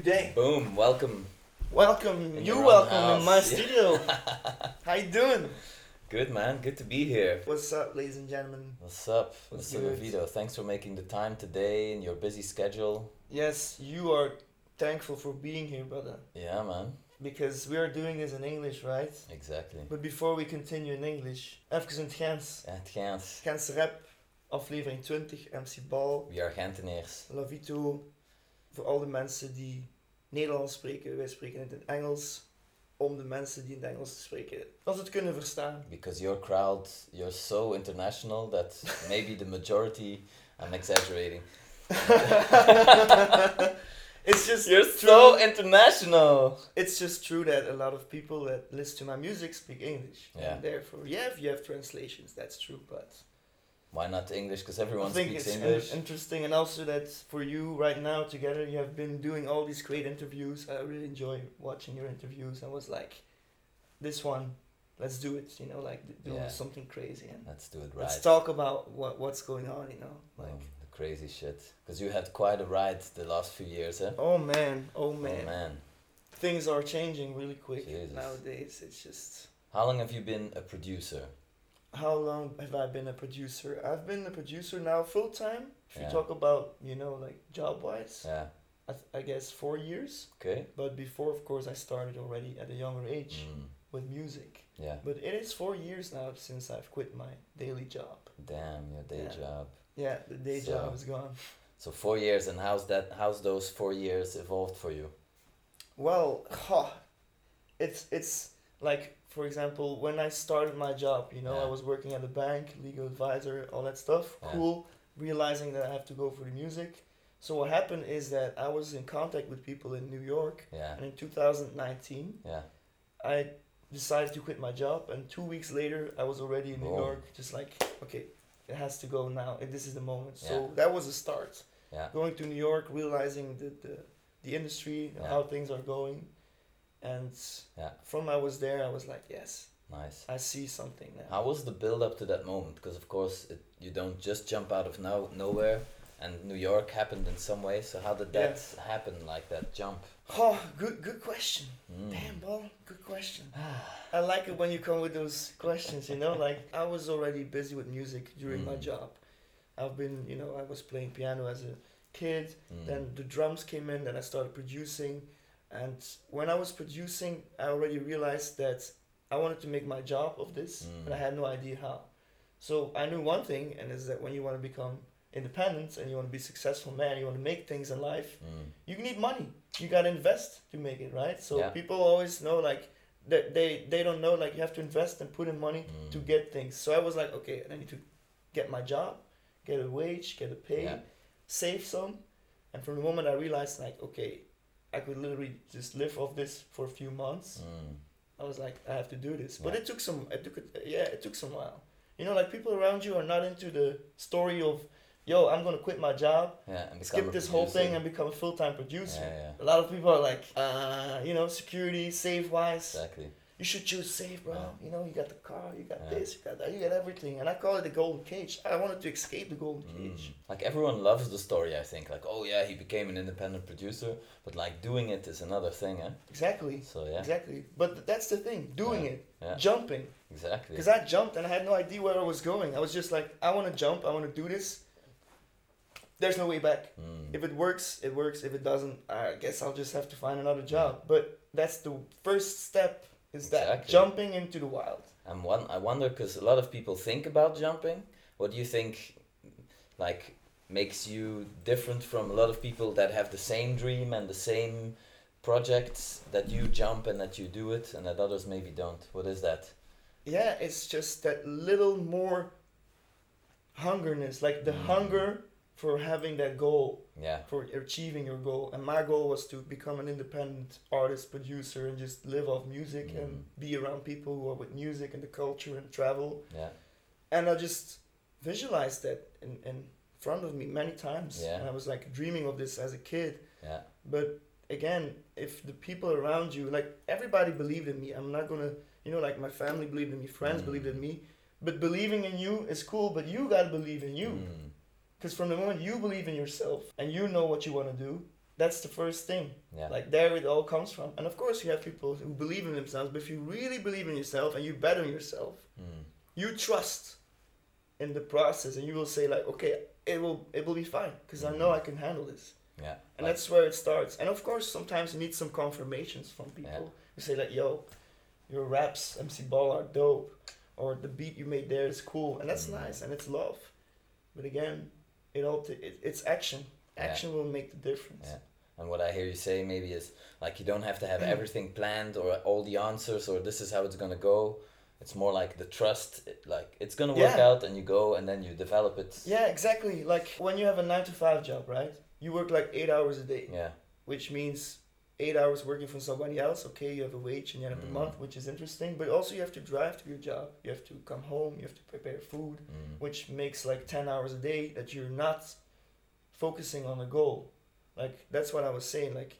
Good day. Boom, welcome. Welcome. In you your own welcome in my house. studio. How you doing? Good man, good to be here. What's up, ladies and gentlemen? What's up, What's good? Vito? Thanks for making the time today in your busy schedule. Yes, you are thankful for being here, brother. Yeah, man. Because we are doing this in English, right? Exactly. But before we continue in English, even in het Gens. Ja, het Gens. Gentse Rap, aflevering 20, MC Bal, We are Gentenaars. Lavito. Voor al de mensen die Nederlands spreken, wij spreken het in Engels. Om de mensen die in het Engels spreken, als het kunnen verstaan. Because your crowd, you're so international that maybe the majority, I'm exaggerating. it's just You're true. so international! it's just true that a lot of people that listen to my music speak English. Yeah. And therefore, yeah, if you have translations, that's true. But Why not English? Because everyone I think speaks it's in- English. interesting, and also that for you right now together, you have been doing all these great interviews. I really enjoy watching your interviews. I was like, this one, let's do it. You know, like do Yeah. something crazy and Let's do it right. let's talk about what what's going on. You know, like. Oh, the crazy shit. Because you had quite a ride the last few years, eh? Oh man, oh man, Oh man. man. Things are changing really quick Jesus. nowadays. It's just How long have you been a producer? How long have I been a producer? I've been a producer now full time. If Yeah. you talk about you know like job wise, Yeah. I, th- I guess four years. Okay. But before, of course, I started already at a younger age Mm. with music. Yeah. But it is four years now since I've quit my daily job. Damn, your day Yeah. job. Yeah, the day So- job is gone. So four years, and how's that? How's those four years evolved for you? Well, ha, it's it's like for example when I started my job, you know, I was working at the bank, legal advisor, all that stuff. Yeah. Cool. Realizing that I have to go for the music. So what happened is that I was in contact with people in New York, Yeah. and in 2019, Yeah. I decided to quit my job, and two weeks later, I was already in New Boom. York, just like, okay, it has to go now, and this is the moment. So Yeah. that was a start. Yeah. Going to New York, realizing the the, the industry, Yeah. how things are going, and Yeah. from I was there, I was like, yes, Nice. I see something now. How was the build up to that moment? Because of course, it, you don't just jump out of no nowhere, and New York happened in some way. So how did that happen? Like that jump? Oh, good good question. Mm. Damn, ball, good question. I like it when you come with those questions, you know, like I was already busy with music during my Mm. job. I've been, you know, I was playing piano as a kid, Mm. then the drums came in, then I started producing. And when I was producing, I already realized that I wanted to make my job of this, Mm. but I had no idea how. So I knew one thing, and is that when you want to become independent and you want to be a successful man, you want to make things in life, Mm. you need money. You gotta invest to make it, right? So Yeah. people always know like that they they don't know like you have to invest and put in money to Mm. get things. So I was like, okay, I need to get my job, get a wage, get a pay, Yeah. save some, and from the moment I realized like, okay, I could literally just live off this for a few months. Mm. I was like, I have to do this. But Yeah. it took some. It took. Yeah, it took some while. You know, like people around you are not into the story of, yo, I'm gonna quit my job, Yeah. And skip this whole thing, and become a full time producer. Yeah. A lot of people are like, uh, you know, security, safe wise. Exactly. You should choose safe, bro. Yeah. You know, you got the car, you got Yeah. this, you got that, you got everything. And I call it the golden cage. I wanted to escape the golden Mm. cage. Like everyone loves the story, I think. Like, oh yeah, he became an independent producer, but like doing it is another thing, eh? Exactly. So yeah, Exactly. But that's the thing, doing Yeah. it, Yeah. jumping. exactly. Because I jumped and I had no idea where I was going. I was just like, I want to jump, I want to do this. There's no way back. Mm. If it works, it works. If it doesn't, I guess I'll just have to find another job. But that's the first step is that jumping into the wild. And one, I wonder because a lot of people think about jumping. What do you think, like, makes you different from a lot of people that have the same dream and the same projects that you jump and that you do it, and that others maybe don't? What is that? Yeah, it's just that little more hungerness, like the Mm. hunger for having that goal, Yeah. for achieving your goal. And my goal was to become an independent artist, producer, and just live off music and Mm. be around people who are with music and the culture and travel. Yeah. And I just visualized that in, in front of me many times. Yeah. And I was like dreaming of this as a kid. Yeah. But again, if the people around you, like everybody believed in me, I'm not gonna, you know, like my family believed in me, friends Mm. believed in me. But believing in you is cool, but you gotta believe in you. Mm. Because from the moment you believe in yourself and you know what you wanna do, that's the first thing. Yeah. Like there it all comes from. And of course you have people who believe in themselves, but if you really believe in yourself and you better yourself, Mm. you trust in the process and you will say like, okay, it will it will be fine because I know I can handle this. Yeah. And Like- that's where it starts. And of course sometimes you need some confirmations from people Yeah. who say like, yo, your raps, MC Ball are dope or the beat you made there is cool and that's Mhm. nice and it's love. But again, it all t- it, it's action. Yeah. Action will make the difference. Yeah. And what I hear you say maybe is like you don't have to have everything planned or all the answers or this is how it's gonna go. It's more like the trust, it- like it's gonna work Yeah. out, and you go and then you develop it. Yeah, exactly. Like when you have a nine to five job, right? You work like eight hours a day, Yeah. which means eight hours working for somebody else. Okay, you have a wage and the end of the month, which is interesting. But also you have to drive to your job. You have to come home. You have to prepare food, Mm. which makes like ten hours a day that you're not focusing on a goal. Like that's what I was saying. Like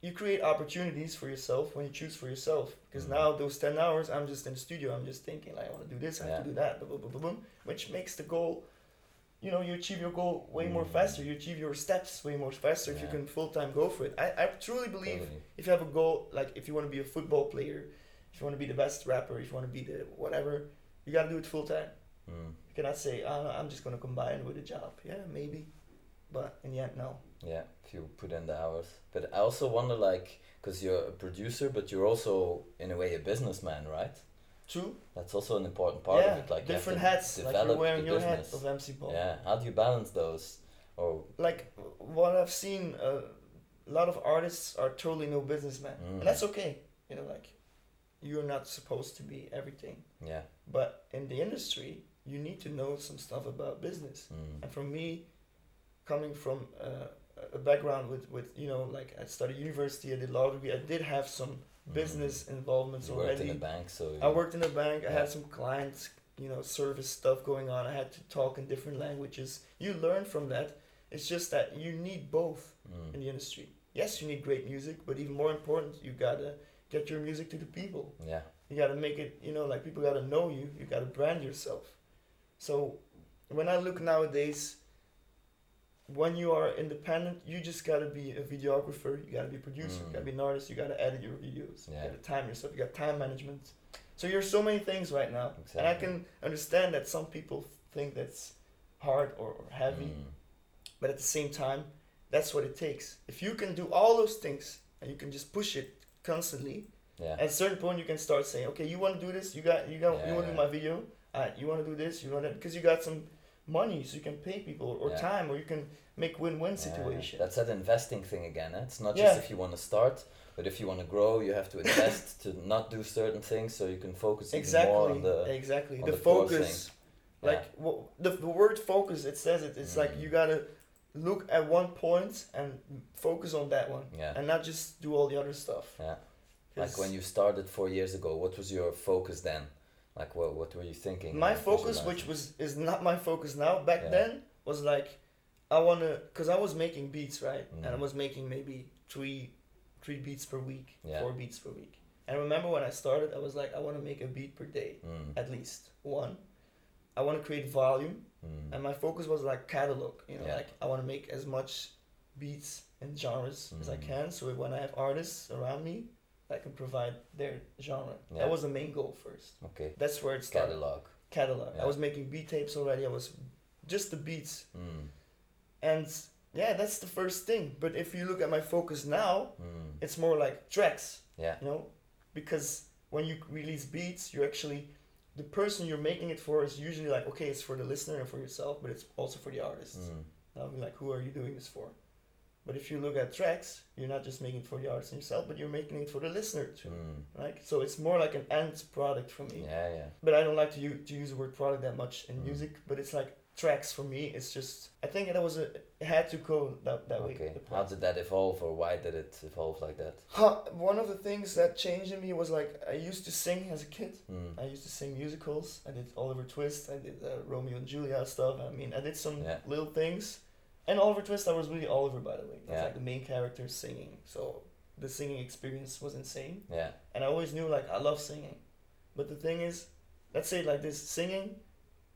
you create opportunities for yourself when you choose for yourself. Because Mm. now those ten hours, I'm just in the studio. I'm just thinking like I want to do this. I have to do that. Boom, boom, boom, boom, boom, which makes the goal. You know, you achieve your goal way more Mm. faster. You achieve your steps way more faster if you can full time go for it. I, I truly believe Totally. if you have a goal, like if you want to be a football player, if you want to be the best rapper, if you want to be the whatever, you gotta do it full time. Mm. You cannot say, oh, I'm just gonna combine with a job. Yeah, maybe, but in the end, no. Yeah, if you put in the hours. But I also wonder, like, because you're a producer, but you're also in a way a businessman, right? True. That's also an important part yeah, of it. Like different hats. Like you're wearing your hat business. of MC Ball. Yeah. How do you balance those? Or Like what I've seen, uh, a lot of artists are totally no businessmen, Mm. and that's okay. You know, like you're not supposed to be everything. yeah. But in the industry, you need to know some stuff about business. Mm. And for me, coming from uh, a background with, with you know, like I studied university, I did law degree, I did have some business involvements. You worked in already. bank, so I worked in a bank. I had some clients, you know, service stuff going on. I had to talk in different languages. You learn from that. It's just that you need both Mm. in the industry. Yes, you need great music, but even more important, you gotta get your music to the people. Yeah. You gotta make it, you know, like people gotta know you. You gotta brand yourself. So when I look nowadays, when you are independent, you just gotta be a videographer. You gotta be a producer. You gotta Mm. be an artist. You gotta edit your videos. Yeah. You gotta time yourself. You got time management. So you're so many things right now, and I can understand that some people think that's hard or, or heavy, Mm. but at the same time, that's what it takes. If you can do all those things and you can just push it constantly, Yeah. at a certain point you can start saying, okay, you want to do this, you got, you got, you want to do my video, uh, you want to do this, you want that, because you got some money, so you can pay people or Yeah. time, or you can make win-win situation. That's that investing thing again. Eh? It's not just if you want to start, but if you want to grow, you have to invest to not do certain things, so you can focus even more exactly, on the. exactly. on The, the focus, like wha- the the word focus, it says it. It's like Mm. you gotta look at one point and focus on that one, Yeah. and not just do all the other stuff. Yeah. like when you started four years ago, what was your focus then? Like what what were you thinking? my focus which was is not my focus now back Yeah. then was like i want to because i was making beats right and i Mhm. was making maybe three three beats per week Yeah. four beats per week and I remember when i started i was like i want to make a beat per day Mm. at least one i want to create volume Mm. and my focus was like catalog you know Yeah. like i want to make as much beats and genres as i Mhm. can so when i have artists around me i can provide their genre Yeah. that was the main goal first Okay. that's where it started Catalog. catalog. Yeah. I was making beat tapes already. I was just the beats, Mm. and yeah, that's the first thing. But if you look at my focus now, Mm. it's more like tracks. Yeah. You know, because when you release beats, you actually the person you're making it for is usually like okay, it's for the listener and for yourself, but it's also for the artist. Mm. I'll be like, who are you doing this for? But if you look at tracks, you're not just making it for the artist and yourself, but you're making it for the listener too, Mm. right? So it's more like an end product for me Yeah, yeah. but I don't like to use, to use the word product that much in Mm. music. But it's like tracks for me. It's just I think it was a it had to go that that way. Okay. the How did that evolve, or why did it evolve like that? Huh, one of the things that changed in me was like I used to sing as a kid. Mm. I used to sing musicals. I did Oliver Twist. I did uh, Romeo and Juliet stuff. I mean, I did some Yeah. little things. And Oliver Twist, I was really Oliver, by the way. Was Yeah. like the main character singing. So the singing experience was insane. Yeah. And I always knew like I love singing. But the thing is, let's say it like this, singing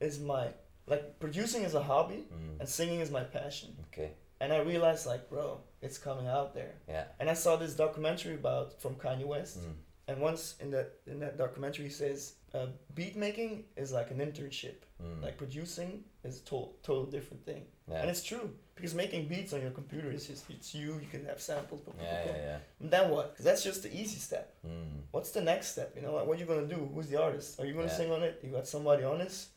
is my like producing is a hobby Mm. and singing is my passion. Okay. And I realized like, bro, it's coming out there. Yeah. And I saw this documentary about from Kanye West, Mm. and once in that in that documentary he says uh, beat making is like an internship, Mm. like producing is a total total different thing, yeah. and it's true because making beats on your computer is just it's you. You can have samples, but yeah, yeah, yeah. And then what? 'Cause that's just the easy step. Mm. What's the next step? You know, like what are you gonna do? Who's the artist? Are you gonna Yeah. sing on it? You got somebody on this,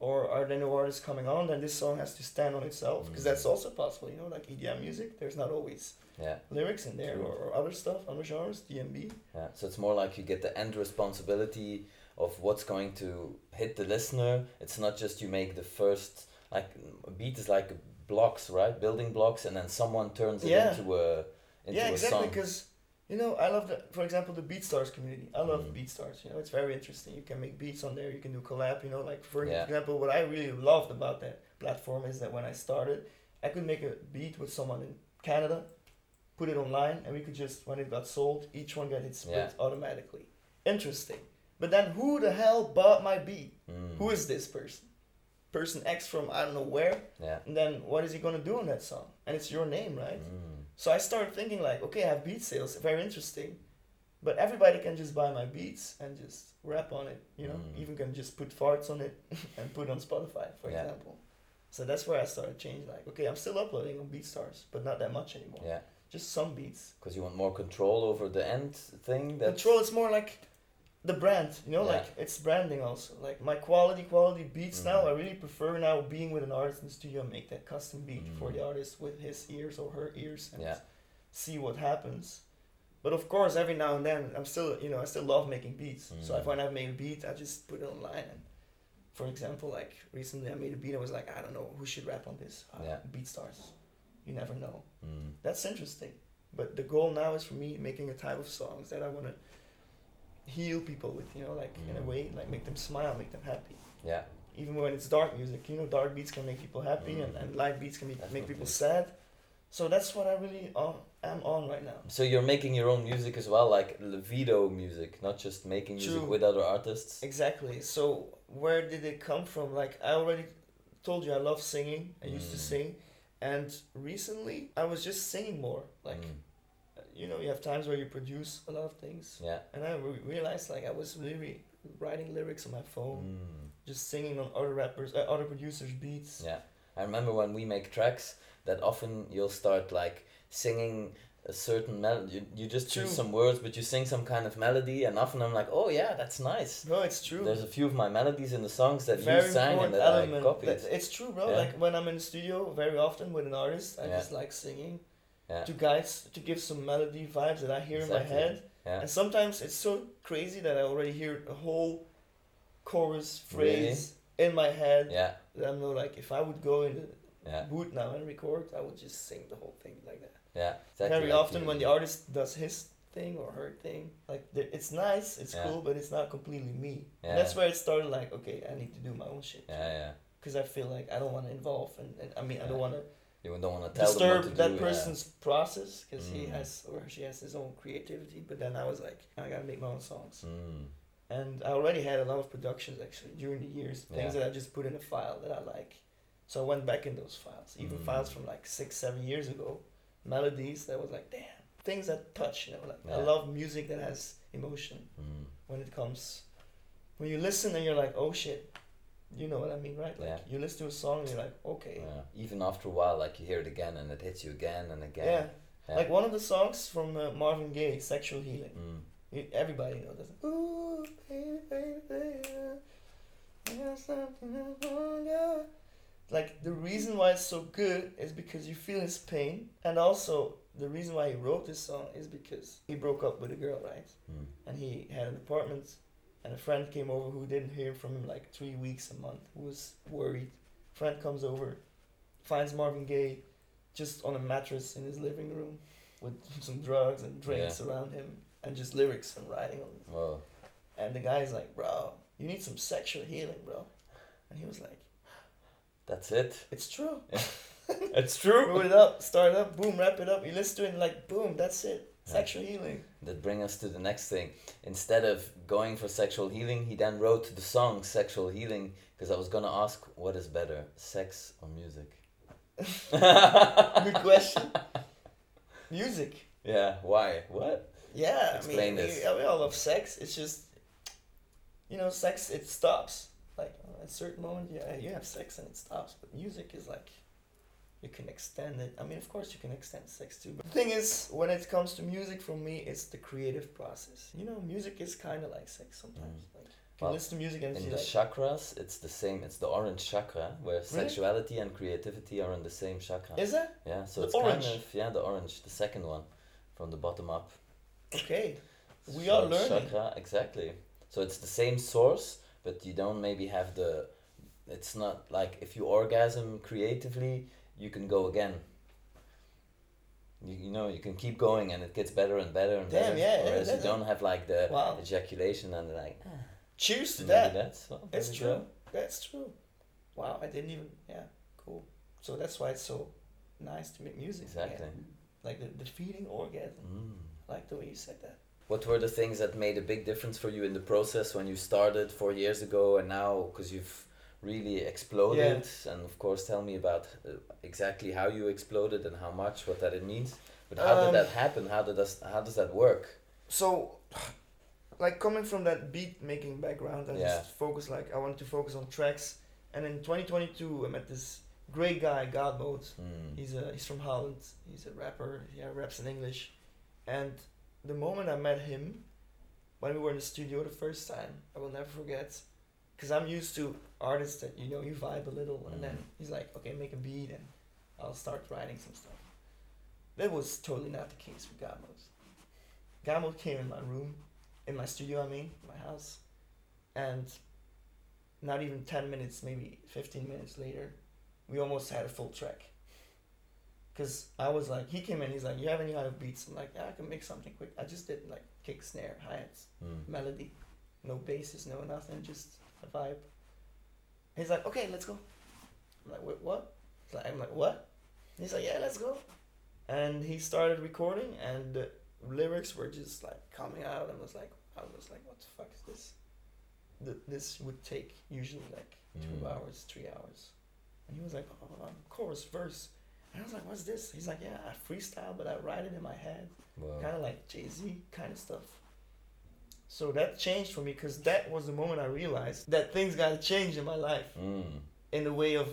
or are there no artists coming on? Then this song has to stand on itself because Mm. that's also possible. You know, like EDM music, there's not always Yeah. lyrics in there or, or other stuff, other genres, DnB. Yeah, so it's more like you get the end responsibility of what's going to hit the listener. It's not just you make the first like a beat is like blocks, right? Building blocks, and then someone turns it Yeah. into a into yeah, exactly. Because you know, I love the, for example, the BeatStars community. I love Mm. BeatStars. You know, it's very interesting. You can make beats on there. You can do collab. You know, like for Yeah. example, what I really loved about that platform is that when I started, I could make a beat with someone in Canada, put it online, and we could just when it got sold, each one got its split Yeah. automatically. Interesting. But then, who the hell bought my beat? Mm. Who is this person? Person X from I don't know where. Yeah. And then what is he gonna do on that song? And it's your name, right? Mm. So I started thinking like, okay, I have beat sales, very interesting, but everybody can just buy my beats and just rap on it. You know, Mm. even can just put farts on it and put on Spotify, for Yeah. example. So that's where I started changing. Like, okay, I'm still uploading on BeatStars, but not that much anymore. Yeah, Just some beats. because you want more control over the end thing. That Control is more like the brand. You know, Yeah. like it's branding also. Like my quality, quality beats now. Mhm. I really prefer now being with an artist in the studio and make that custom beat for Mm. the artist with his ears or her ears. And Yeah. see what happens. But of course, every now and then, I'm still, you know, I still love making beats. So if Mm. when I've made a beat, I just put it online. And for example, like recently, I made a beat. I was like, I don't know who should rap on this. Uh, Yeah. BeatStars. You never know. Mm. That's interesting. But the goal now is for me making a type of songs that I want to heal people with. You know, like in a Mm. way, like make them smile, make them happy. Yeah, Even when it's dark music, you know, dark beats can make people happy, and, Mm. and light beats can make, make people sad. So that's what I really uh, am on right now. so you're making your own music as well, like Lavito music, not just making music True. with other artists. Exactly. So where did it come from? Like I already told you, I love singing. I used to Mm. sing, and recently I was just singing more. Like Mm. You know, you have times where you produce a lot of things, Yeah. and I re- realized like I was really writing lyrics on my phone, Mm. just singing on other rappers, uh, other producers' beats. Yeah, I remember when we make tracks that often you'll start like singing a certain melody. You, you just True. choose some words, but you sing some kind of melody, and often I'm like, oh yeah, that's nice. No, it's true. There's a few of my melodies in the songs that very you sang and that I copied. That- it's true, bro. Yeah. Like when I'm in the studio, very often with an artist, I Yeah. just like singing Yeah. to guys to give some melody vibes that I hear in my head. Yeah. And sometimes it's so crazy that I already hear a whole chorus phrase in my head. Yeah. That I'm not like if I would go in the Yeah. booth now and record, I would just sing the whole thing like that. Yeah. Exactly Very like often you- when the artist does his thing or her thing, like it's nice, it's Yeah. cool, but it's not completely me. Yeah. And that's where it started. Like okay, I need to do my own shit. Yeah, yeah. Because I feel like I don't want to involve and, and I mean I don't want to You don't want to tell disturb that do. person's process because he Mm. has or she has his own creativity. But then I was like, I gotta make my own songs. Mm. And I already had a lot of productions actually during the years, things Yeah. that I just put in a file that I like. So I went back in those files, even Mm. files from like six, seven years ago, melodies that was like, damn, things that touch, you know, like I love music that has emotion Mm. when it comes, when you listen and you're like, oh shit, you know what I mean, right? Like Yeah. you listen to a song and you're like, okay, Yeah. Even after a while, like you hear it again and it hits you again and again. yeah. Yeah. Like one of the songs from uh, Marvin Gaye, "Sexual Healing." Mm. You- Everybody knows that. Ooh, baby, baby, baby, something I want. Like the reason why it's so good is because you feel his pain, and also the reason why he wrote this song is because he broke up with a girl, right? Mm. And he had an apartment, and a friend came over who didn't hear from him like three weeks, a month, who was worried. Friend comes over, finds Marvin Gaye just on a mattress in his living room with some drugs and drinks around him and just lyrics and writing on it. Whoa. And the guy's like, bro, you need some sexual healing, bro. And he was like, That's it. it's true. It's true. Wrote it up, start it up, boom, wrap it up. You listen to it and like, boom, that's it. Yeah. Sexual healing. That bring us to the next thing. Instead of going for sexual healing, he then wrote the song "Sexual Healing" because I was gonna ask, what is better, sex or music? Good question. music. Yeah. Why? What? Yeah, Explain I mean, this. We, we all love sex. It's just, you know, sex it stops. Like at a certain moment, yeah, you have sex and it stops. But music is like, you can extend it. I mean, of course, you can extend sex too. But the thing is, when it comes to music, for me, it's the creative process. You know, music is kind of like sex sometimes. Mm. Like, you can Well, listen to music and In the like, chakras, it's the same. It's the orange chakra, where sexuality and creativity are in the same chakra. is it? yeah, so the it's orange? kind of yeah, the orange, the second one, from the bottom up. okay? We Chak- are learning. Chakra, exactly. So it's the same source, but you don't maybe have the. It's not like if you orgasm creatively, you can go again. You, you know you can keep going and it gets better and better and Damn, better. yeah, yeah, Whereas you don't have like the Wow. ejaculation and like. ah, Cheers to that. That's well, That's true. go. That's true. Wow, I didn't even. Yeah, cool. So that's why it's so nice to make music. again. Exactly. Like the, the feeding orgasm. Mm. I like the way you said that. What were the things that made a big difference for you in the process when you started four years ago and now because you've really exploded and of course tell me about uh, exactly how you exploded and how much what that it means but how Um, did that happen how did that how does that work So, like coming from that beat making background, I Yeah. just focus like I wanted to focus on tracks. And in 2022, I met this great guy, God Mode. mm. He's a he's from Holland. He's a rapper. Yeah, raps in English. And the moment I met him, when we were in the studio the first time, I will never forget. Cause I'm used to artists that you know you vibe a little, and then Mm. he's like, "Okay, make a beat, and I'll start writing some stuff." That was totally not the case with Gamos. Gamo came in my room, in my studio. I mean, my house, and not even ten minutes, maybe fifteen minutes later, we almost had a full track. Cause I was like, he came in, he's like, "You have any other beats?" I'm like, "Yeah, I can make something quick." I just did like kick, snare, hi hats, Mm. melody, no basses, no nothing, just a vibe. He's like, "Okay, let's go." I'm like, "Wait, what?" He's like, I'm like, "What?" He's like, "Yeah, let's go." And he started recording, and the lyrics were just like coming out, and was like, I was like, "What the fuck is this?" Th- this would take usually like two Mm. hours, three hours, and he was like, "Oh, chorus, verse." And I was like, "What's this?" He's like, "Yeah, I freestyle, but I write it in my head." Wow. kind of like Jay Z kind of stuff. So that changed for me because that was the moment I realized that things got to change in my life Mm. in the way of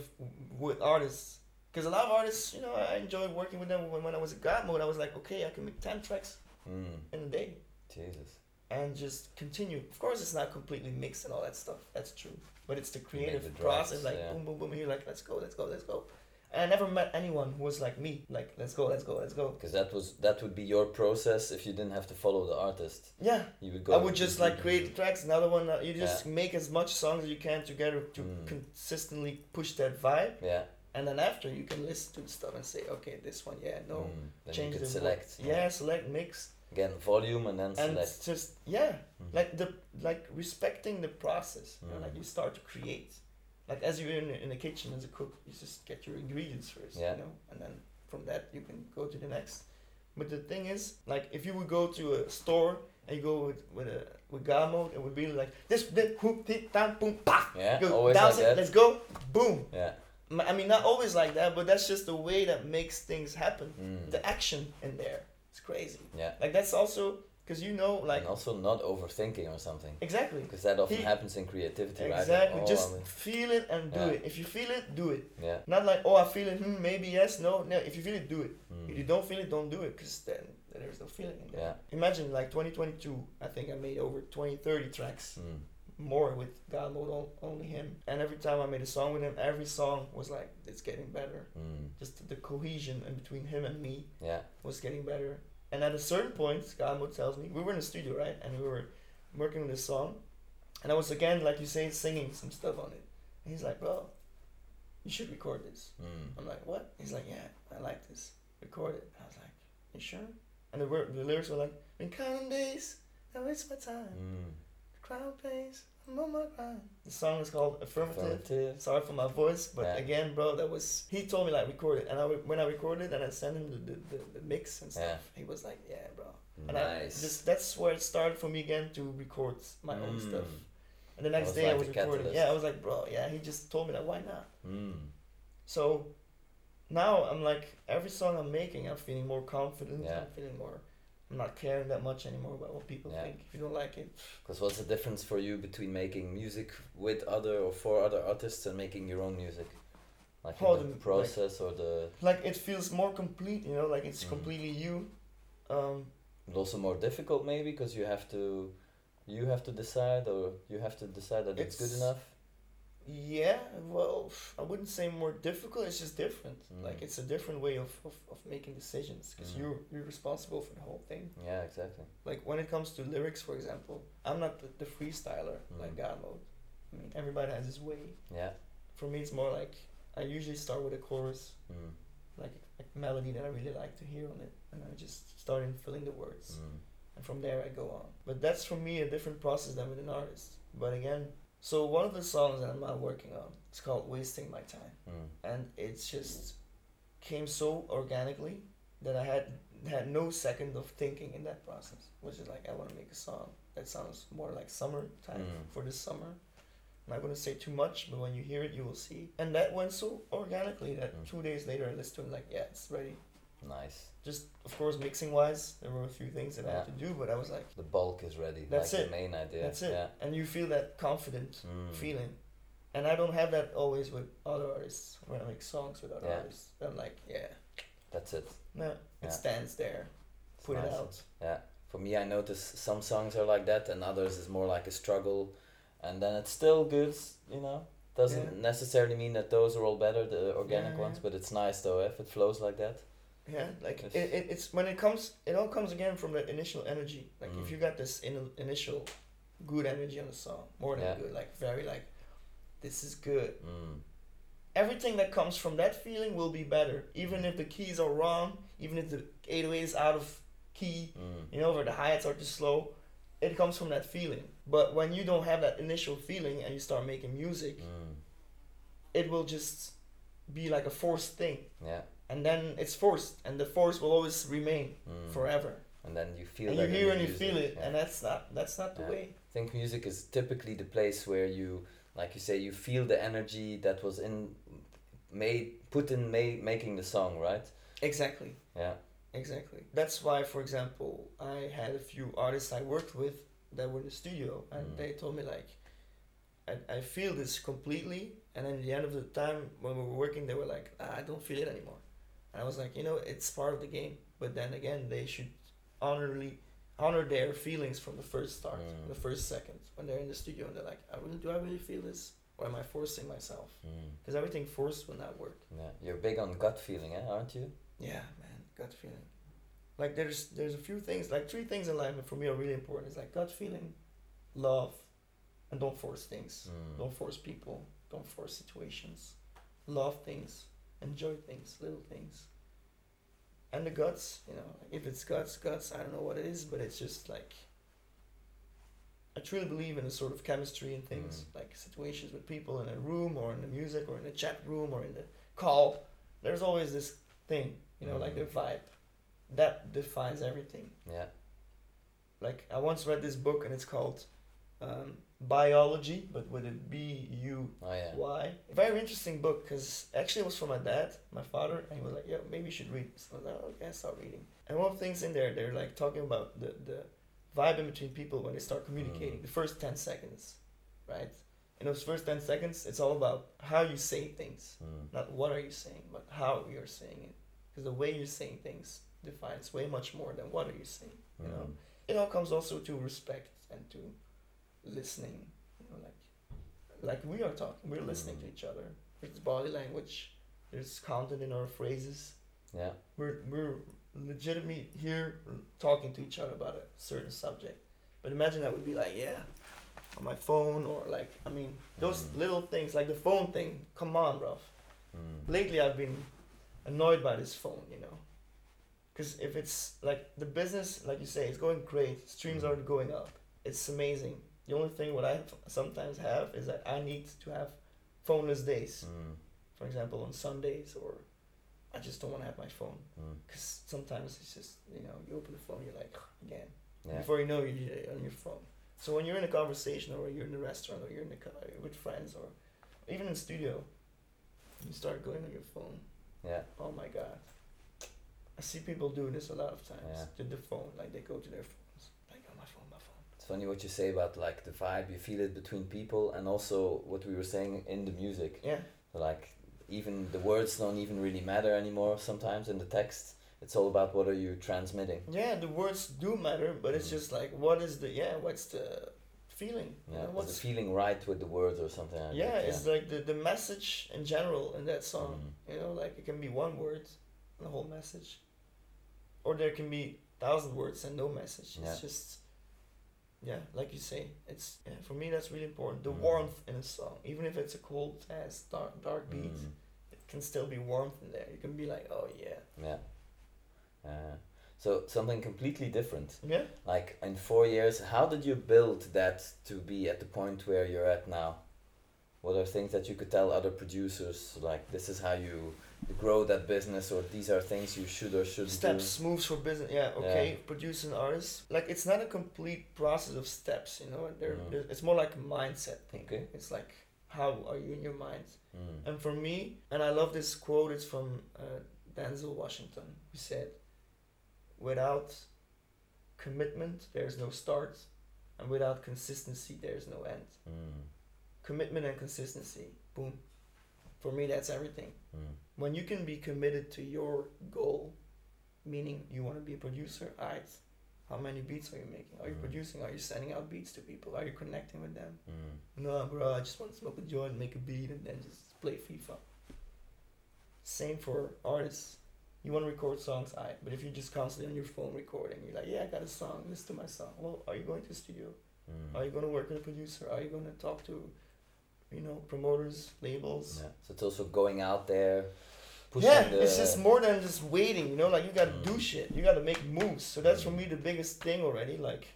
with artists. Because a lot of artists, you know, I enjoyed working with them. When, when I was at God mode, I was like, okay, I can make 10 tracks Mm. in a day Jesus and just continue. Of course, it's not completely mixed and all that stuff. That's true. But it's the creative the drops, process, like yeah. boom, boom, boom. You're like, let's go, let's go, let's go. And I never met anyone who was like me, like, let's go, let's go, let's go. because that was that would be your process if you didn't have to follow the artist Yeah, you would go I would just like create the tracks. Another one, uh, you just Yeah. make as much songs as you can together to Mm. consistently push that vibe, yeah and then after you can listen to the stuff and say, okay, this one, yeah, no, Mm. then change you could the select yeah, select, mix, again volume and then and select it's just yeah, Mm. like the like respecting the process. You know, like Mm. you start to create, like as you're in in the kitchen as a cook, you just get your ingredients first, Yeah. you know, and then from that you can go to the next. But the thing is, like if you would go to a store and you go with with a with God mode, it would be like this, this, whoop, hit, down, boom, pa. yeah Go always like sit, that let's go, boom. yeah I mean, not always like that, but that's just the way that makes things happen. mm. The action in there, it's crazy. yeah Like that's also because you know, like and also not overthinking or something exactly, because that often He- happens in creativity right exactly. Like, oh, just I mean- feel it and do Yeah. it. If you feel it, do it. yeah Not like oh, I feel it. Hmm, maybe yes, no, no. If you feel it, do it. mm. If you don't feel it, don't do it, because then there's no feeling in there. Yeah. Imagine like 2022. I think I made over 20, 30 tracks. Mm. more with God mode only him. And every time I made a song with him, every song was like it's getting better. Mm. Just the cohesion in between him and me yeah was getting better. And at a certain point, mode tells me we were in the studio right, and we were working on this song, and I was again like you say singing some stuff on it. And he's like, bro, you should record this. mm. I'm like, what? He's like, yeah, I like this. Record it. I was like, you sure? And the word, the lyrics were like, in counting days, I waste my time. Mm. Crowd plays, I'm my grind. The song is called Affirmative. Affirmative. Sorry for my voice, but Yeah. again, bro, that was he told me like record it, and I when I recorded and I sent him the, the, the, the mix and stuff, Yeah. he was like, yeah, bro. And I, nice just that's where it started for me again to record my own Mm. stuff. And the next was day I was recording. catalyst. Yeah, I was like, bro, yeah. He just told me that why not. mm. So now I'm like every song I'm making, I'm feeling more confident. Yeah. I'm feeling more. I'm not caring that much anymore about what people Yeah. think. If you don't like it, Because what's the difference for you between making music with other or for other artists and making your own music? Like Oh, the the- like- process or the like it feels more complete. You know, like it's Mm. completely you. Um, It's also more difficult maybe because you have to you have to decide or you have to decide that it's, good enough yeah, well, I wouldn't say more difficult. It's just different. Mm. Like it's a different way of, of, of making decisions because Mm. you're you're responsible for the whole thing. yeah exactly Like when it comes to lyrics, for example, I'm not the, the freestyler like Mm. God mode. I mean, everybody has his way. yeah For me, it's more like I usually start with a chorus, mm. like a melody that I really like to hear on it, and I just start in filling the words, Mm. and from there I go on. But that's for me a different process than with an artist. But again, so one of the songs that I'm now working on, it's called "Wasting My Time," Mm. and it's just came so organically that I had had no second of thinking in that process, which is like I want to make a song that sounds more like summertime Mm. for this summer. I'm not gonna say too much, but when you hear it, you will see. And that went so organically that Mm. two days later I listened to it like, yeah, it's ready. Nice Just of course mixing wise, there were a few things that I had to do, but I was like, the bulk is ready That's like it. the main idea that's it. yeah And you feel that confident Mm. feeling. And I don't have that always with other artists when I make songs with other Yeah. artists. I'm like, yeah, that's it no, it Yeah. stands there. It's Put it out. Yeah, for me, I notice some songs are like that, and others is more like a struggle, and then it's still good. You know, doesn't Yeah. necessarily mean that those are all better, the organic Yeah, ones, yeah. but it's nice though if it flows like that. Yeah, like it, it, it's when it comes, it all comes again from the initial energy. Like Mm. if you got this in, initial good energy on the song, more than Yeah. good, like very like, this is good. Mm. Everything that comes from that feeling will be better, even if the keys are wrong, even if the 808 is out of key, Mm. you know, or the hi hats are too slow. It comes from that feeling. But when you don't have that initial feeling and you start making music, Mm. it will just be like a forced thing, Yeah. And then it's forced, and the force will always remain Mm. forever. And then you feel and that you hear and you feel it, yeah. and that's not that's not the Yeah. way. I think music is typically the place where you, like you say, you feel the energy that was in, made put in ma- making the song, right? Exactly, Yeah. exactly. That's why, for example, I had a few artists I worked with that were in the studio, and Mm. they told me like, I, I feel this completely, and then at the end of the time when we were working, they were like, ah, I don't feel it anymore, and I was like, you know, it's part of the game. But then again, they should honorably honor their feelings from the first start, Mm. the first second when they're in the studio, and they're like, I really do I really feel this, or am I forcing myself? Because Mm. Everything forced will not work. Yeah. You're big on gut feeling, eh? aren't you? Yeah, man, gut feeling. Like there's there's a few things, like three things in life that for me are really important. It's like gut feeling, love, and don't force things. Mm. Don't force people. Don't force situations. Love things. Enjoy things. Little things. And the guts, you know, if it's guts, guts, I don't know what it is, but it's just like I truly believe in a sort of chemistry and things, Mm. like situations with people in a room or in the music or in the chat room or in the call. There's always this thing, you know, like the Mm. vibe. That defines everything. Yeah. Like I once read this book and it's called um, Biology, but with a B U Oh. Y. Very interesting book because actually it was from my dad, my father, and he was like, "Yeah, maybe you should read." this." I was like, "Oh, "Okay, I start reading." And one of the things in there, they're like talking about the the vibe in between people when they start communicating. Mm. The first ten seconds, right? In those first ten seconds, it's all about how you say things, Mm. not what are you saying, but how you're saying it. Because the way you're saying things defines way much more than what are you saying. You know, Mm. it all comes also to respect and to listening. You know, like like we are talking, we're listening to Mm. each other. There's body language. There's content in our phrases. Yeah. We're we're legitimately here talking to each other about a certain subject. But imagine that would be like, yeah, on my phone or like I mean those Mm. little things like the phone thing. Come on, bro. Mm. Lately, I've been annoyed by this phone. You know. Because if it's like the business, like you say, it's going great. Streams are going up. It's amazing. The only thing what I sometimes have is that I need to have phoneless days. Mm. For example, on Sundays, or I just don't want to have my phone. Mm. Because sometimes it's just you know you open the phone, you're like again. Yeah. Before you know, you're on your phone. So when you're in a conversation, or you're in a restaurant, or you're in the car with friends, or even in studio, you start going on your phone. Yeah. Oh my god. I see people do this a lot of times. Yeah. To the phone, like they go to their phones. Like on my phone, my phone. It's funny what you say about like the vibe you feel it between people and also what we were saying in the music. Yeah. Like even the words don't even really matter anymore sometimes in the text. It's all about what are you transmitting. Yeah, the words do matter, but it's Mm. just like what is the yeah, what's the feeling? You Yeah. know, Is what's the feeling right with the words or something like yeah, that? it's like the, the message in general in that song. Mm. You know, like it can be one word, the whole message, or there can be thousand words and no message. Yeah. It's just, yeah, like you say, it's yeah, for me that's really important. The Mm. warmth in a song, even if it's a cold ass dark dark beat, Mm. it can still be warmth in there. You can be like, oh yeah, Yeah. Uh, so something completely different. yeah. Like in four years, how did you build that to be at the point where you're at now? What are things that you could tell other producers like this is how you grow that business or these are things you should or shouldn't steps moves for business yeah okay producing artists like it's not a complete process of steps you know there there- it's more like a mindset thing Okay. it's like how are you in your mind? Mm. and for me and i love this quote it's from uh, denzel washington who said without commitment there's no start and without consistency there's no end Mm. commitment and consistency boom for me that's everything Mm. when you can be committed to your goal, meaning you want to be a producer, alright, how many beats are you making? Are you Mhm. producing? Are you sending out beats to people? Are you connecting with them? Mm. No, bro, I just want to smoke a joint, make a beat, and then just play FIFA. Same for artists. You want to record songs, alright, but if you're just constantly on your phone recording, you're like, yeah, I got a song, listen to my song. Well, are you going to the studio? Mm. Are you going to work with a producer? Are you going to talk to, you know, promoters, labels? Yeah. So it's also going out there, pushing yeah, the it's just more than just waiting. You know, like you gotta do Mm. shit. You gotta make moves. So that's for Mm. me the biggest thing already. Like,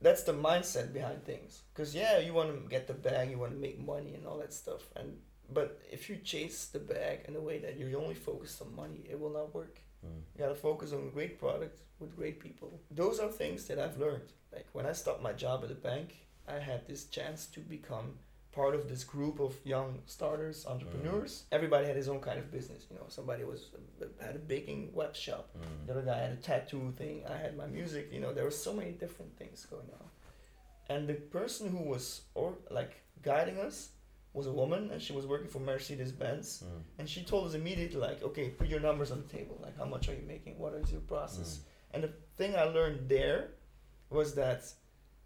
that's the mindset behind things. Cause yeah, you want to get the bag, you want to make money and all that stuff. And but if you chase the bag in a way that you're only focused on money, it will not work. Mm. You gotta focus on great product with great people. Those are things that I've learned. Like when I stopped my job at the bank, I had this chance to become part of this group of young starters, entrepreneurs. Everybody had his own kind of business. You know, somebody was had a baking web shop. Mm. The other guy had a tattoo thing. I had my music. You know, there were so many different things going on. And the person who was or like guiding us was a woman, and she was working for Mercedes Benz. Mm. And she told us immediately, like, okay, put your numbers on the table. Like, how much are you making? What is your process? And the thing I learned there was that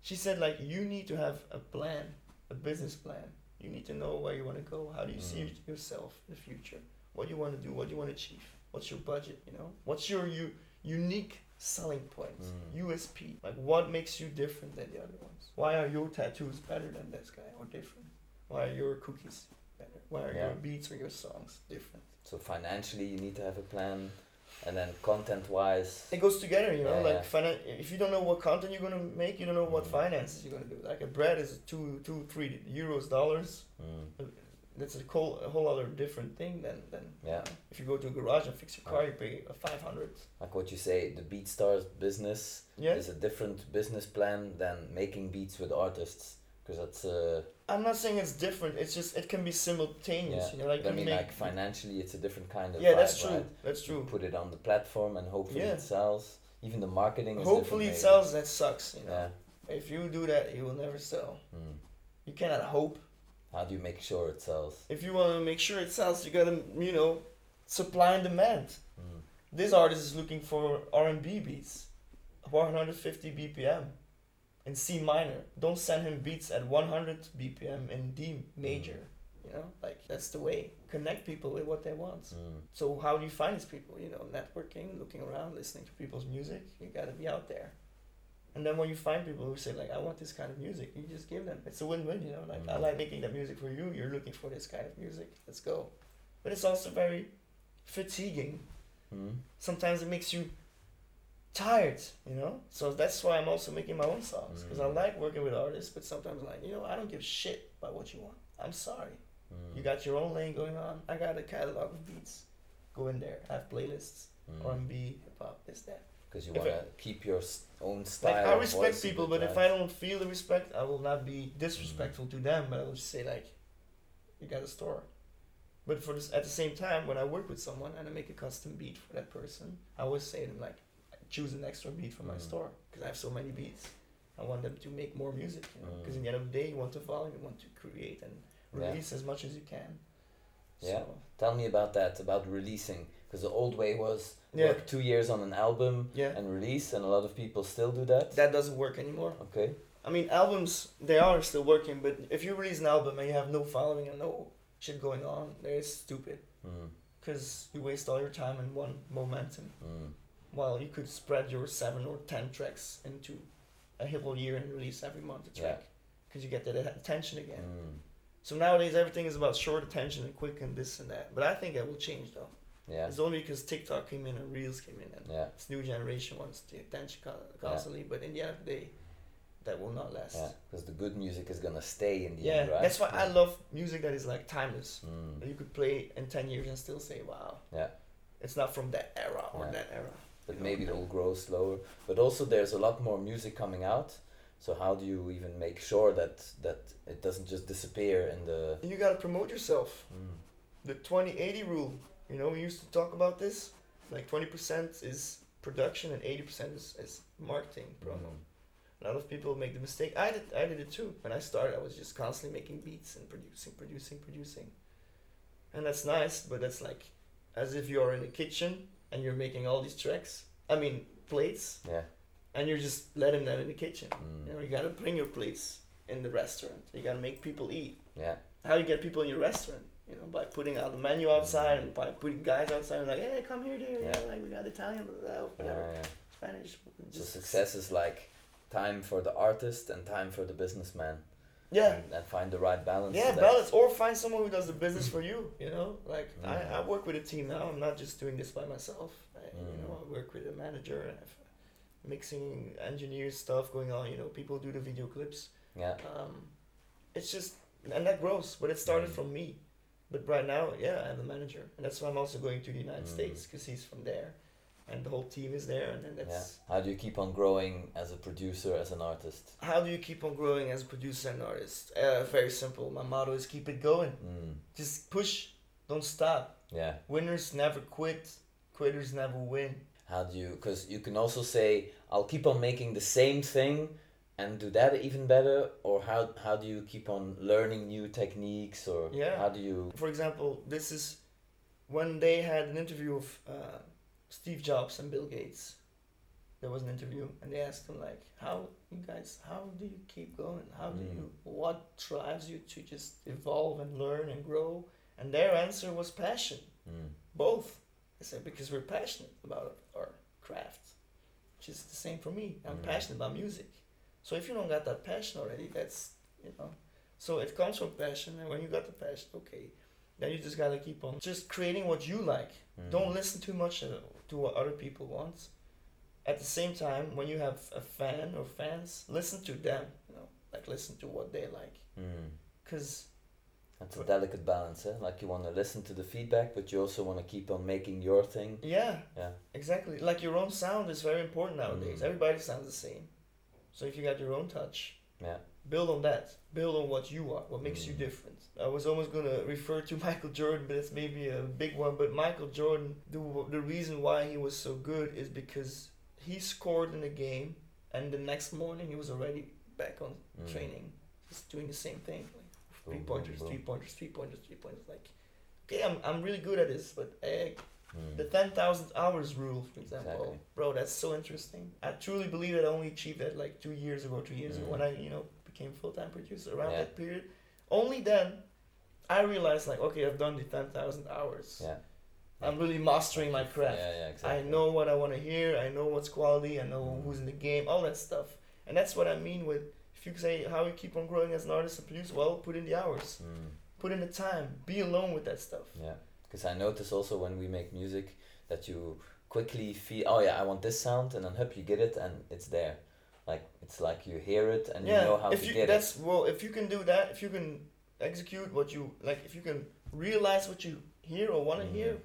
she said, like, you need to have a plan, a business plan. You need to know where you want to go. How do you see Mm. yourself in the future? What do you want to do? What do you want to achieve? What's your budget? You know, what's your u- unique selling point, Mm. USP? Like, what makes you different than the other ones? Why are your tattoos better than this guy or different? Why are your cookies better? Why are Yeah. your beats or your songs different? So financially, you need to have a plan, and then content-wise, It goes together, you know. Yeah, like finan- if you don't know what content you're gonna make, you don't know what Mm. finances you're gonna do. Like a bread is two, two, three euros, dollars. mm. That's a whole, a whole other different thing than than. you Yeah. know, if you go to a garage and fix your car, you pay a five hundred. like what you say, the BeatStars business Yeah. is a different business plan than making beats with artists, because that's uh, I'm not saying it's different. It's just it can be simultaneous. yeah. You know, like I mean, make. like financially, it's a different kind of. yeah, vibe, that's true. Right? That's You true. put it on the platform, and hopefully Yeah. it sells. Even the marketing. Is Hopefully it sells. That sucks. You know, Yeah. if you do that, you will never sell. Mm. You cannot hope. How do you make sure it sells? If you want to make sure it sells, you gotta you know, supply and demand. Mm. This artist is looking for R&B beats, 150 BPM, in C minor. Don't send him beats at 100 BPM in D major. You know, like that's the way. Connect people with what they want. Mm. So how do you find these people? You know, networking, looking around, listening to people's music. You gotta be out there. And then when you find people who say like, I want this kind of music, you just give them. It's a win-win. You know, like I Mm. like making that music for you. You're looking for this kind of music. Let's go. But it's also very fatiguing Mm. sometimes it makes you tired, you know. So that's why I'm also making my own songs because I Mm. like working with artists. But sometimes like you know I don't give shit about what you want. I'm sorry. Mm. You got your own lane going on. I got a catalog of beats. Go in there. I have playlists. Mm. R&B, hip hop, this that. because you want to keep your own style. Like I respect people, but if? I don't feel the respect, I will not be disrespectful to them. But I will just say like, you got a store. But for this, at the same time, when I work with someone and I make a custom beat for that person, I always say to them like, choose an extra beat from my Mm. store because I have so many beats. I want them to make more music, you know. Because Mm. in the end of the day, you want to follow, you want to create and Yeah. release as much as you can. Yeah. So, Tell me about that, about releasing. Because the old way was Yeah. work two years on an album yeah. and release, and a lot of people still do that. That doesn't work anymore. okay. I mean, albums they are still working, but if you release an album and you have no following and no shit going on, they're stupid. Mm, Because you waste all your time in one momentum. mm, While you could spread your seven or ten tracks into a whole year and release every month a track. Because you get that attention again. mm. So nowadays everything is about short attention and quick and this and that. But I think that will change though. Yeah. It's only because TikTok came in and Reels came in and Yeah. this new generation wants the attention co- constantly. But in the end of the day, that will not last. Yeah. Because the good music is gonna stay in the Yeah, end, right? that's why I love music that is like timeless. Mm. You could play in ten years and still say, "Wow." Yeah. It's not from that era or Yeah. that era. Know? maybe it will grow slower. But also, there's a lot more music coming out. So how do you even make sure that that it doesn't just disappear in the? You gotta promote yourself. Mm. The 20-80 rule. You know, we used to talk about this. Like twenty percent is production and eighty percent is, is marketing promo. Mm. A lot of people make the mistake. I did. I did it too. When I started, I was just constantly making beats and producing, producing, producing, and that's nice. But that's like, as if you are in a kitchen and you're making all these tracks. I mean, plates, Yeah. and you're just letting them in the kitchen. Mm. You know, you gotta bring your plates in the restaurant. You gotta make people eat. Yeah. How you get people in your restaurant? You know, by putting out the menu outside and by putting guys outside like, hey, come here, dear. Yeah. Yeah. like we got Italian, blah, blah, Yeah, whatever, yeah. Spanish. So success is like time for the artist and time for the businessman. Yeah. And, and find the right balance. Yeah, balance or find someone who does the business for you. You know, like Mhm. I, I work with a team now. I'm not just doing this by myself. I, You know, Mhm. I work with a manager and mixing engineers stuff going on. You know, people do the video clips. Yeah. Um, it's just and that grows, but it started Mhm. from me. But right now, yeah, I have a manager, and that's why I'm also going to the United. States because he's from there, and the whole team is there, and then Yeah. that's How do you keep on growing as a producer, as an artist? how do you keep on growing as a producer and artist? Uh, very simple. My motto is keep it going. Mm. Just push, don't stop. Yeah. Winners never quit. Quitters never win. How do you? Because you can also say, "I'll keep on making the same thing." And do that even better, or how how do you keep on learning new techniques, or Yeah. how do you? For example, this is when they had an interview of uh, Steve Jobs and Bill Gates. There was an interview, and they asked him like, "How you guys? How do you keep going? How do Mm. you? What drives you to just evolve and learn and grow?" And their answer was passion. Mm. Both. They said because we're passionate about our craft, which is the same for me. I'm Mm. passionate about music. So if you don't got that passion already, that's you know. So it comes from passion, and when you got the passion, okay, then you just gotta keep on just creating what you like. Mm. Don't listen too much uh, to what other people want. At the same time, when you have a fan or fans, listen to them. You know, like listen to what they like, Mm. cause That's a delicate balance, eh? Like you want to listen to the feedback, but you also want to keep on making your thing. Yeah. Yeah. Exactly. Like your own sound is very important nowadays. Mm. Everybody sounds the same. So if you got your own touch, Yeah. Build on that. Build on what you are, what makes you Mm. different. I was almost gonna refer to Michael Jordan, but it's maybe a big one. But Michael Jordan, the the reason why he was so good is because he scored in the game, and the next morning he was already back on Mm. training, just doing the same thing. Like three pointers, three pointers, three pointers, three pointers. Like, okay, I'm I'm really good at this, but eh, Mm. the 10,000 hours rule, for example. Exactly. Bro, that's so interesting. I truly believe that I only achieved that like two years ago, three years ago, Mm. when I, you know, became full time producer around Yeah. that period. Only then, I realized, like, okay, I've done the 10,000 hours. Yeah. I'm really mastering my craft. Yeah, yeah, exactly. I know what I want to hear, I know what's quality, I know Mm. who's in the game, all that stuff. And that's what I mean with if you say how you keep on growing as an artist and producer, well, put in the hours, Mm. put in the time, be alone with that stuff. Yeah, because I notice also when we make music that you quickly feel, oh yeah, I want this sound, and then hope you get it, and it's there. Like it's like you hear it and you know how to get it. Yeah, if to you get that's well if you can do that if you can execute what you like if you can realize what you hear or want to Mhm. hear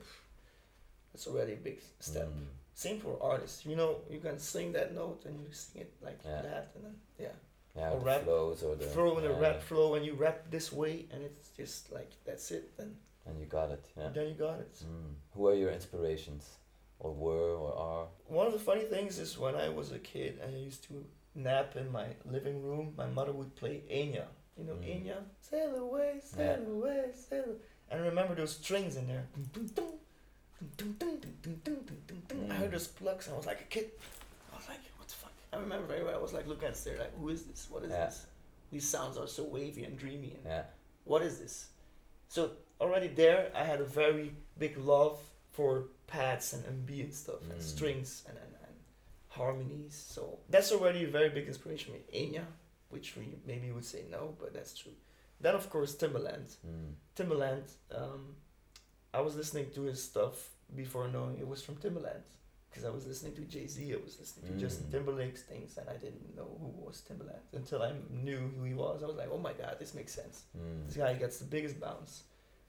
that's already a big step Mm. same for artists you know you can sing that note and you sing it like Yeah. that and then yeah Yeah, or the rap flows or the throw in a yeah, rap flow and you rap this way and it's just like that's it then and you got it. Yeah. then you got it Mm. Who are your inspirations, or were or are? One of the funny things is when I was a kid, I used to nap in my living room. My mother would play Enya. You know, mm. Enya, sail away, sail yeah. away, sail. And remember those strings in there. Mm. I heard those plucks, and I was like a kid. I was like, what the fuck? I remember very well. I was like looking at the stair, like, who is this? What is yeah. this? These sounds are so wavy and dreamy. And yeah. What is this? So already there, I had a very big love for pads and MB and stuff, and Mm. strings and, and, and harmonies. So that's already a very big inspiration. for me. Enya, which we maybe you would say no, but that's true. Then of course Timbaland. Mm. Timbaland. Um, I was listening to his stuff before knowing it was from Timbaland. Because I was listening to Jay Z, I was listening to Justin Mm. Timberlake's things, and I didn't know who was Timbaland until I knew who he was. I was like, oh my god, this makes sense. Mm. This guy gets the biggest bounce.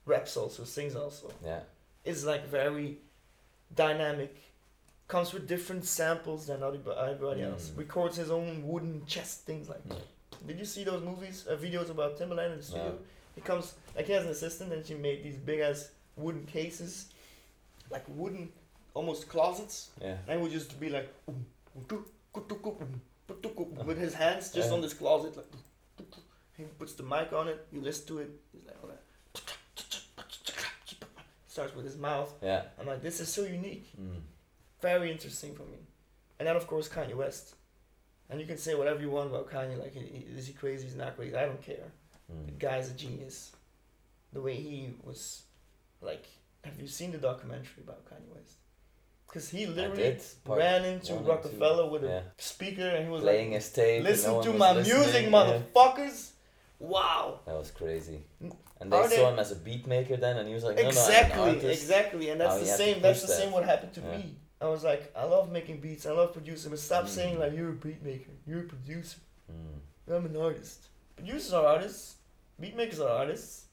Raps also, sings also. Yeah. it's like very dynamic. Comes with different samples than other- everybody else. Mm. Records his own wooden chest things like. Mm. Did you see those movies, uh, videos about Timbaland in the studio? No. He comes like he has an assistant, and she made these big ass wooden cases, like wooden, almost closets. Yeah. And he would just be like, "Um, um, with his hands just on this closet, like. He puts the mic on it. You listen to it. He's like, all that. Starts with his mouth. Yeah. I'm like, this is so unique, Mm. very interesting for me. And then of course Kanye West. And you can say whatever you want about Kanye, like, is he crazy? He's not crazy. I don't care. The Mm. guy's a genius. The way he was, like, have you seen the documentary about Kanye West? Because he literally ran into Roc-A-Fella with a Yeah. speaker and he was Playing like, his tape. listen no to my music, yeah. motherfuckers. Wow. That was crazy. And they Are saw they- him as a beat maker then, and he was like, no, no, I'm an exactly, artist. exactly. And that's How the you have to same, that's the that. same what happened to Yeah. me. I was like, I love making beats, I love producing, but stop Mm. saying like you're a beat maker, you're a producer. Mm. I'm an artist. Producers are artists. Beat makers are artists.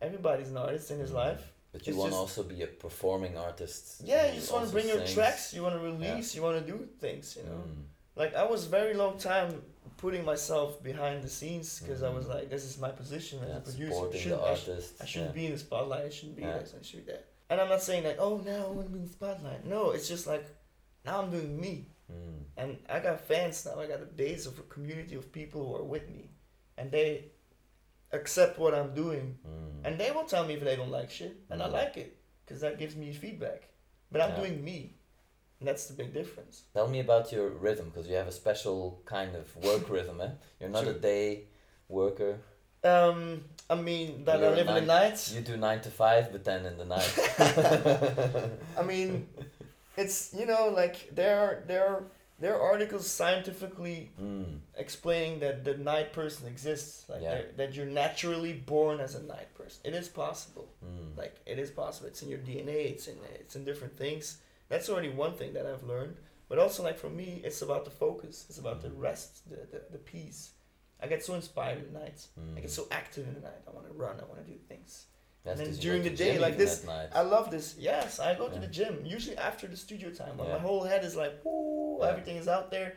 Everybody's an artist in his Mm. life. But you It's want to also be a performing artist. Yeah, you just want to bring your sings. tracks. You want to release. You want to do things. You know. Mm. Like I was very long time putting myself behind the scenes because I was Mhm. like, this is my position as Yeah, a producer. supporting Should- the I, sh- artist. I shouldn't yeah. be in the spotlight. I shouldn't be Yeah. this. I should be that. And I'm not saying like, oh, now I want to be in the spotlight. No, it's just like, now I'm doing me. Mm. And I got fans now. I got a base of a community of people who are with me, and they accept what I'm doing, Mm. and they will tell me if they don't like shit, and I Mhm. like it because that gives me feedback. But I'm doing me, and that's the big difference. Tell me about your rhythm, because you have a special kind of work rhythm, eh? You're not a day worker. Um, I mean that You're I live in the nine- night. You do nine to five, but then in the night. I mean, it's you know like there are there are there are articles scientifically mm. explaining that the night person exists, like Yeah. that- that you're naturally born as a night person. It is possible. Mm. Like it is possible. It's in your DNA. It's in it's in different things. That's already one thing that I've learned. But also like for me, it's about the focus. It's about the Mhm. rest, the, the the peace. I get so inspired at night. I get Mm. so active in the night. I want to run. I want to do things. That's then 'cause you during go the day, gym like this. I love this. Yes, I go to the gym usually after the studio time when Yeah. my whole head is like, woo, Yeah. everything is out there.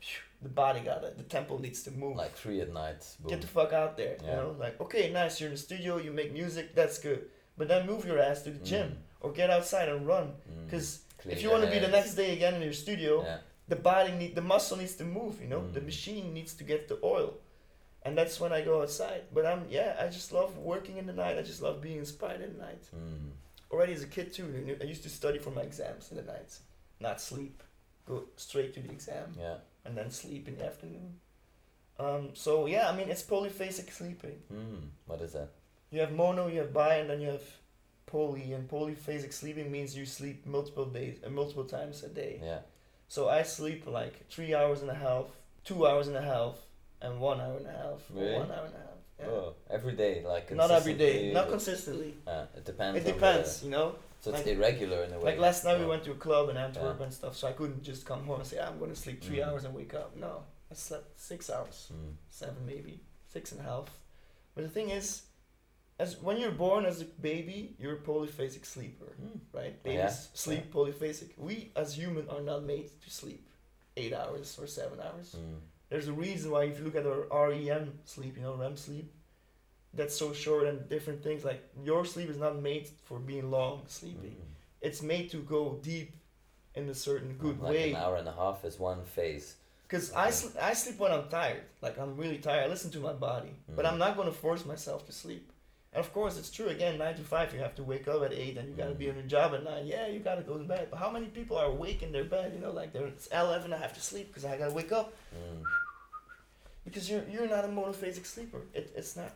Phew, The body got it. The temple needs to move. like three at night. Boom. Get the fuck out there. You know, like okay, nice. You're in the studio. You make music. That's good. But then move your ass to the gym Mm. or get outside and run. Mm. Because Clear if you want to be the next day again in your studio, Yeah. the body need the muscle needs to move. You know, the Mm. machine needs to get the oil. And that's when I go outside. But I'm yeah, I just love working in the night. I just love being inspired in the night. Mm. Already as a kid too, I used to study for my exams in the night, not sleep. Go straight to the exam Yeah. and then sleep in the afternoon. Um, so yeah, I mean it's polyphasic sleeping. Mm. What is that? You have mono, you have bi, and then you have poly. And polyphasic sleeping means you sleep multiple days, uh, multiple times a day. Yeah. So I sleep like three hours and a half, two hours and a half, and one hour and a half, Really? one hour and a half. Yeah. Oh, every day, like Not every day, not consistently. Uh, it depends. It depends, the- you know. so it's like- irregular in a way. Like last night we Oh. went to a club in Antwerp Yeah. and stuff, so I couldn't just come home and say I'm gonna sleep 3 Mhm. hours and wake up. No, I slept six hours, Mm. seven maybe, six and a half. But the thing is, as when you're born as a baby, you're a polyphasic sleeper, Mm. right? Yeah, Babies sleep polyphasic. We as human are not made to sleep eight hours or seven hours. Mm. There's a reason why if you look at our REM sleep, you know, REM sleep, that's so short and different things. Like your sleep is not made for being long sleeping. Mm. It's made to go deep in a certain good like way. an hour and a half is one phase. Cause I sl- I sleep when I'm tired. Like I'm really tired. I listen to my body, but Mm. I'm not gonna force myself to sleep. And of course, it's true. Again, nine to five, you have to wake up at eight, and you gotta be Mm. on your job at nine. Yeah, you gotta go to bed. But how many people are awake in their bed? You know, like they're it's eleven. I have to sleep because I gotta wake up. Mm. Because you're you're not a monophasic sleeper. It, it's not.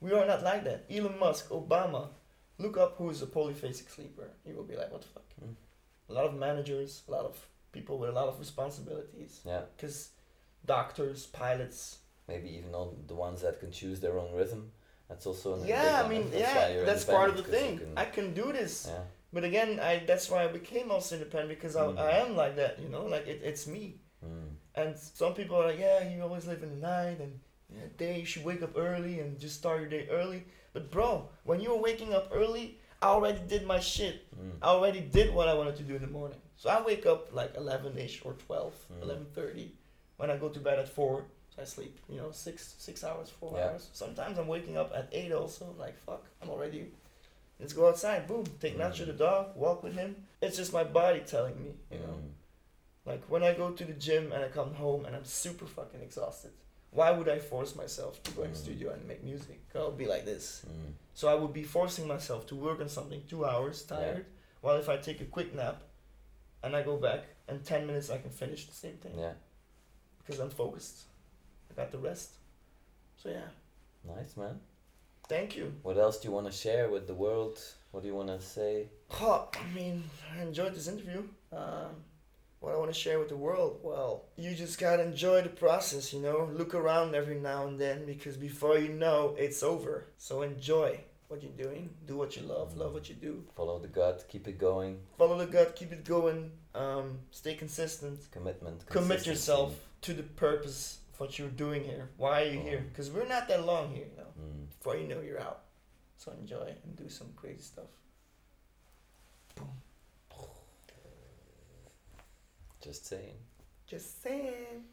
We are not like that. Elon Musk, Obama, look up who is a polyphasic sleeper. You will be like, what the fuck? Mm. A lot of managers, a lot of people with a lot of responsibilities. Yeah, Because doctors, pilots. maybe even all the ones that can choose their own rhythm. That's also an Yeah, I mean, that's yeah, that's part of the thing. 'cause I can do this. you can- But again, I that's why I became also independent because I, Mm. I am like that, you know, like it, it's me. Mm. And some people are like, yeah, you always live in the night and yeah, day you should wake up early and just start your day early. But bro, when you're waking up early, I already did my shit. Mm. I already did what I wanted to do in the morning. So I wake up like 11ish or 12, Mm. 11:30. When I go to bed at 4, so I sleep, you know, 6 6 hours, 4 Yeah. hours. Sometimes I'm waking up at 8 also, like fuck, I'm already Let's go outside, boom, take Nacho Mm. the dog, walk with him. It's just my body telling me, you know. Mm. Like when I go to the gym and I come home and I'm super fucking exhausted, why would I force myself to go in the Mm. studio and make music? I'll be like this. Mm. So I would be forcing myself to work on something two hours tired, while if I take a quick nap and I go back in 10 minutes I can finish the same thing Yeah, because I'm focused. I got the rest. So yeah, nice man. thank you. What else do you want to share with the world? What do you want to say? Oh, I mean, I enjoyed this interview. Um, what I want to share with the world, well, you just gotta enjoy the process, you know? Look around every now and then because before you know, it's over. So enjoy what you're doing. Do what you love. Love what you do. Follow the gut, keep it going, Follow the gut, keep it going. Um, stay consistent. commitment. Commit yourself to the purpose what you're doing here. Why are you here? Mhm. Because we're not that long here, you know? Mm. Before you know, you're out. So enjoy and do some crazy stuff. Boom. Just saying. Just saying.